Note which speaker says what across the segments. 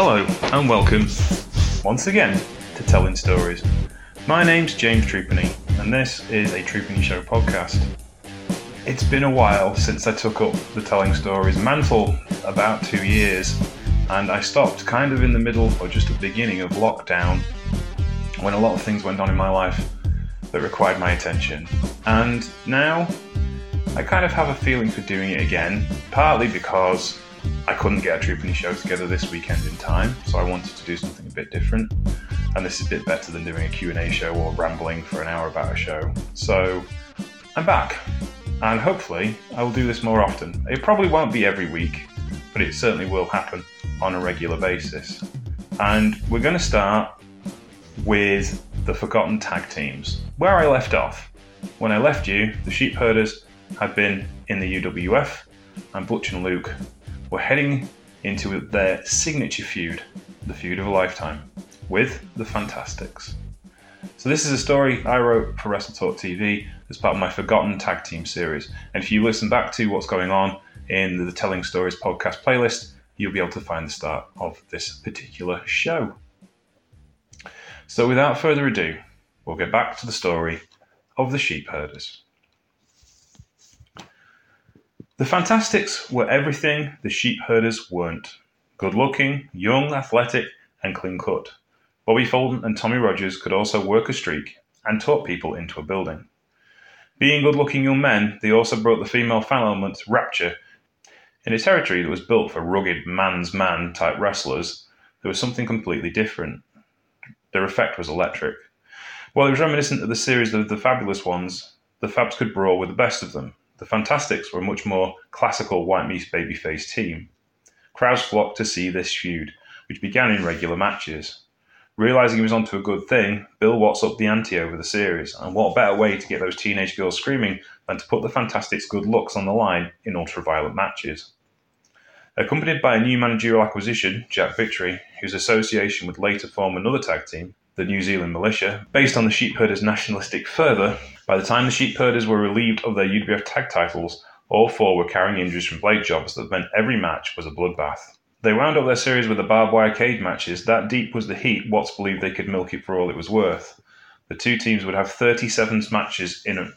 Speaker 1: Hello and welcome once again to Telling Stories. My name's James Trupany and this is a Trupany Show podcast. It's been a while since I took up the Telling Stories mantle, about two years, and I stopped kind of in the middle or just at the beginning of lockdown when a lot of things went on in my life that required my attention. And now I kind of have a feeling for doing it again, partly because I couldn't get a Trupany show together this weekend in time, so I wanted to do something a bit different. And this is a bit better than doing a Q&A show or rambling for an hour about a show. So I'm back, and hopefully I will do this more often. It probably won't be every week, but it certainly will happen on a regular basis. And we're going to start with the Forgotten Tag Teams, where I left off. When I left you, the Sheep Herders had been in the UWF, and Butch and Luke were heading into their signature feud, the feud of a lifetime, with the Fantastics. So this is a story I wrote for Wrestle Talk TV as part of my Forgotten Tag Team series. And if you listen back to what's going on in the Telling Stories podcast playlist, you'll be able to find the start of this particular show. So without further ado, we'll get back to the story of the sheep herders. The Fantastics were everything the sheep herders weren't good looking, young, athletic, and clean cut. Bobby Fulton and Tommy Rogers could also work a streak and talk people into a building. Being good looking young men, they also brought the female fan element rapture. In a territory that was built for rugged man's man type wrestlers, there was something completely different. Their effect was electric. While it was reminiscent of the series of the Fabulous Ones, the Fabs could brawl with the best of them, the Fantastics were a much more classical white meat babyface team. Crowds flocked to see this feud, which began in regular matches. Realizing he was onto a good thing, Bill Watts upped the ante over the series, and what better way to get those teenage girls screaming than to put the Fantastics' good looks on the line in ultra-violent matches. Accompanied by a new managerial acquisition, Jack Victory, whose association would later form another tag team, the New Zealand Militia, based on the Sheepherders' nationalistic fervour, by the time the sheep Sheepherders were relieved of their UWF tag titles, all four were carrying injuries from blade jobs that meant every match was a bloodbath. They wound up their series with the barbed wire cage matches. That deep was the heat, Watts believed they could milk it for all it was worth. The two teams would have 37 matches in a,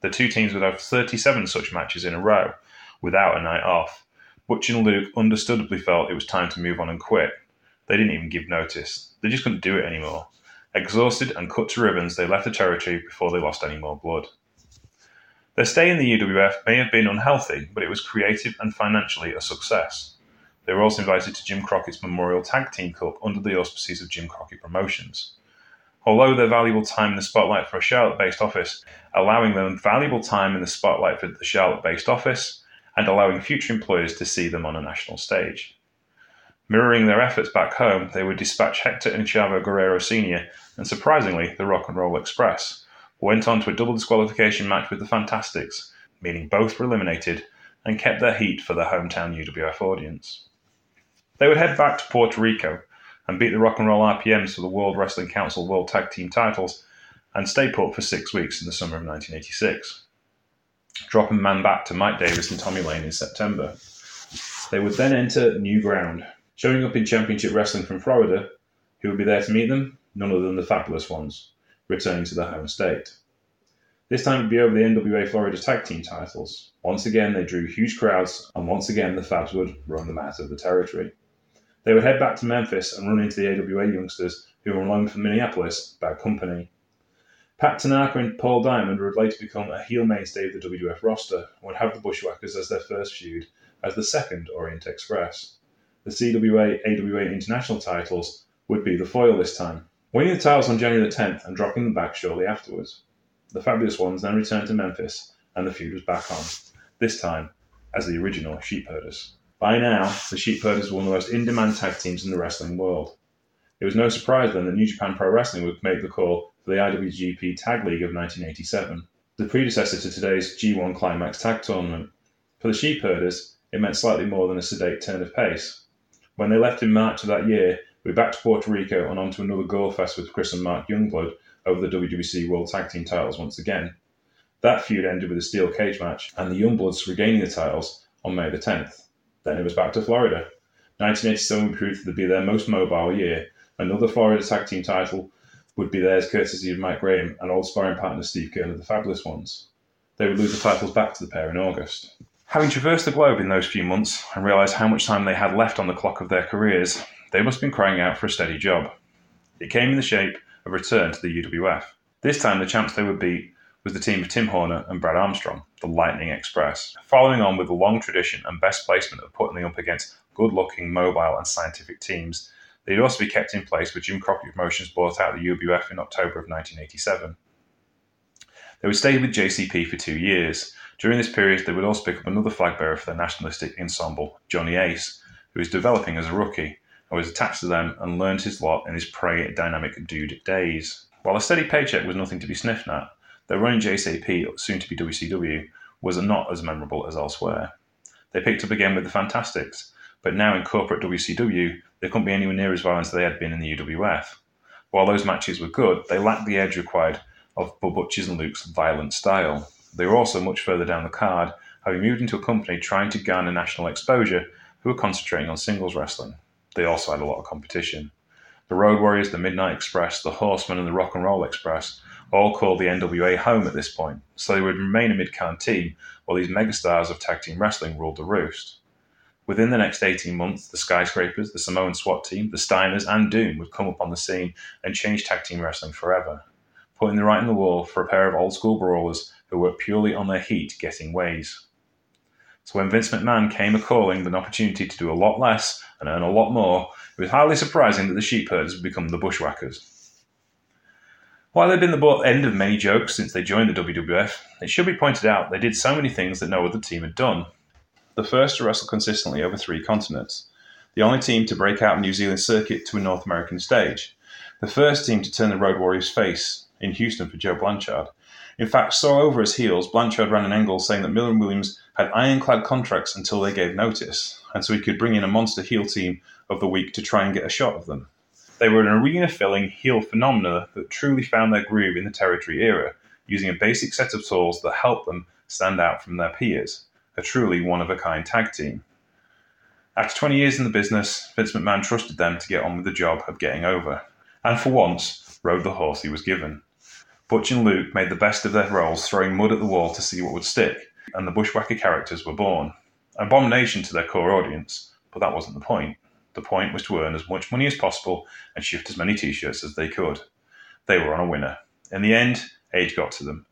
Speaker 1: the two teams would have 37 such matches in a row, without a night off. Butch and Luke understandably felt it was time to move on and quit. They didn't even give notice. They just couldn't do it anymore. Exhausted and cut to ribbons, they left the territory before they lost any more blood. Their stay in the UWF may have been unhealthy, but it was creative and financially a success. They were also invited to Jim Crockett's Memorial Tag Team Cup under the auspices of Jim Crockett Promotions. Although their valuable time in the spotlight for a Charlotte based office, allowing them valuable time in the spotlight for the Charlotte based office, and allowing future employers to see them on a national stage. Mirroring their efforts back home, they would dispatch Hector and Chavo Guerrero Sr., and surprisingly, the Rock and Roll Express, went on to a double disqualification match with the Fantastics, meaning both were eliminated and kept their heat for their hometown UWF audience. They would head back to Puerto Rico and beat the Rock and Roll RPMs for the World Wrestling Council World Tag Team titles and stay put for six weeks in the summer of 1986, dropping man back to Mike Davis and Tommy Lane in September. They would then enter new ground, Showing up in Championship Wrestling from Florida, who would be there to meet them? None other than the Fabulous Ones, returning to their home state. This time it would be over the NWA Florida Tag Team titles. Once again, they drew huge crowds, and once again, the Fabs would run them out of the territory. They would head back to Memphis and run into the AWA youngsters who were on loan from Minneapolis, bad company. Pat Tanaka and Paul Diamond would later become a heel mainstay of the WWF roster and would have the Bushwhackers as their first feud as the second Orient Express the CWA AWA international titles would be the foil this time, winning the titles on January the 10th and dropping them back shortly afterwards. The Fabulous Ones then returned to Memphis, and the feud was back on, this time as the original Sheepherders. By now, the Sheepherders were one of the most in demand tag teams in the wrestling world. It was no surprise then that New Japan Pro Wrestling would make the call for the IWGP Tag League of 1987, the predecessor to today's G1 Climax Tag Tournament. For the Sheepherders, it meant slightly more than a sedate turn of pace. When they left in March of that year, we back to Puerto Rico and on to another gore fest with Chris and Mark Youngblood over the WWC World Tag Team titles once again. That feud ended with a steel cage match and the Youngbloods regaining the titles on May the 10th. Then it was back to Florida. 1987 proved to be their most mobile year. Another Florida Tag Team title would be theirs courtesy of Mike Graham and old sparring partner Steve Keirn of the Fabulous Ones. They would lose the titles back to the pair in August. Having traversed the globe in those few months and realised how much time they had left on the clock of their careers, they must have been crying out for a steady job. It came in the shape of a return to the UWF. This time, the champs they would beat was the team of Tim Horner and Brad Armstrong, the Lightning Express, following on with the long tradition and best placement of putting them up against good looking, mobile, and scientific teams. They'd also be kept in place with Jim Crockett Promotions bought out the UWF in October of 1987. They would stay with JCP for two years. During this period, they would also pick up another flag bearer for their nationalistic ensemble, Johnny Ace, who was developing as a rookie and was attached to them and learned his lot in his prey dynamic dude days. While a steady paycheck was nothing to be sniffed at, their run in JCP, soon to be WCW, was not as memorable as elsewhere. They picked up again with the Fantastics, but now in corporate WCW, they couldn't be anywhere near as violent as they had been in the UWF. While those matches were good, they lacked the edge required of Butch's and Luke's violent style. They were also much further down the card, having moved into a company trying to garner national exposure who were concentrating on singles wrestling. They also had a lot of competition. The Road Warriors, the Midnight Express, the Horsemen, and the Rock and Roll Express all called the NWA home at this point, so they would remain a mid card team while these megastars of tag team wrestling ruled the roost. Within the next 18 months, the Skyscrapers, the Samoan SWAT team, the Steiners, and Doom would come up on the scene and change tag team wrestling forever putting the right in the wall for a pair of old school brawlers who worked purely on their heat getting ways. So when Vince McMahon came a calling with an opportunity to do a lot less and earn a lot more, it was highly surprising that the sheepherders would become the bushwhackers. While they've been the end of many jokes since they joined the WWF, it should be pointed out they did so many things that no other team had done. The first to wrestle consistently over three continents, the only team to break out New Zealand circuit to a North American stage, the first team to turn the Road Warriors face, in Houston for Joe Blanchard. In fact, so over his heels, Blanchard ran an angle saying that Miller and Williams had ironclad contracts until they gave notice, and so he could bring in a monster heel team of the week to try and get a shot of them. They were an arena filling heel phenomena that truly found their groove in the territory era, using a basic set of tools that helped them stand out from their peers, a truly one of a kind tag team. After 20 years in the business, Vince McMahon trusted them to get on with the job of getting over, and for once, rode the horse he was given. Butch and Luke made the best of their roles, throwing mud at the wall to see what would stick, and the bushwhacker characters were born. Abomination to their core audience, but that wasn't the point. The point was to earn as much money as possible and shift as many t shirts as they could. They were on a winner. In the end, age got to them.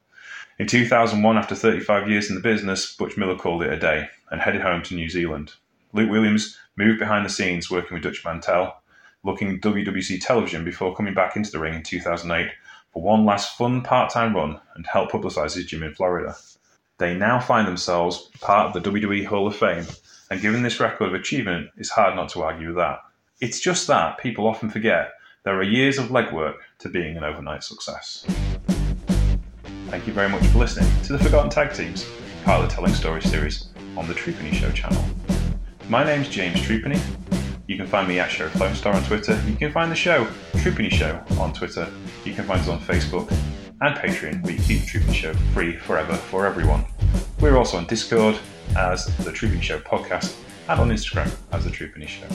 Speaker 1: In 2001, after 35 years in the business, Butch Miller called it a day and headed home to New Zealand. Luke Williams moved behind the scenes working with Dutch Mantell, looking WWC television before coming back into the ring in 2008 for one last fun part time run and help publicise his gym in Florida. They now find themselves part of the WWE Hall of Fame, and given this record of achievement, it's hard not to argue with that. It's just that people often forget there are years of legwork to being an overnight success. Thank you very much for listening to the Forgotten Tag Teams, part of the Telling Stories series on the Trupany Show channel. My name's James Trupany, you can find me at Sheriff Lone Star on Twitter. You can find the show, Trupany Show, on Twitter. You can find us on Facebook and Patreon, where you keep the Trupany Show free forever for everyone. We're also on Discord as the Trupany Show podcast and on Instagram as the Trupany Show.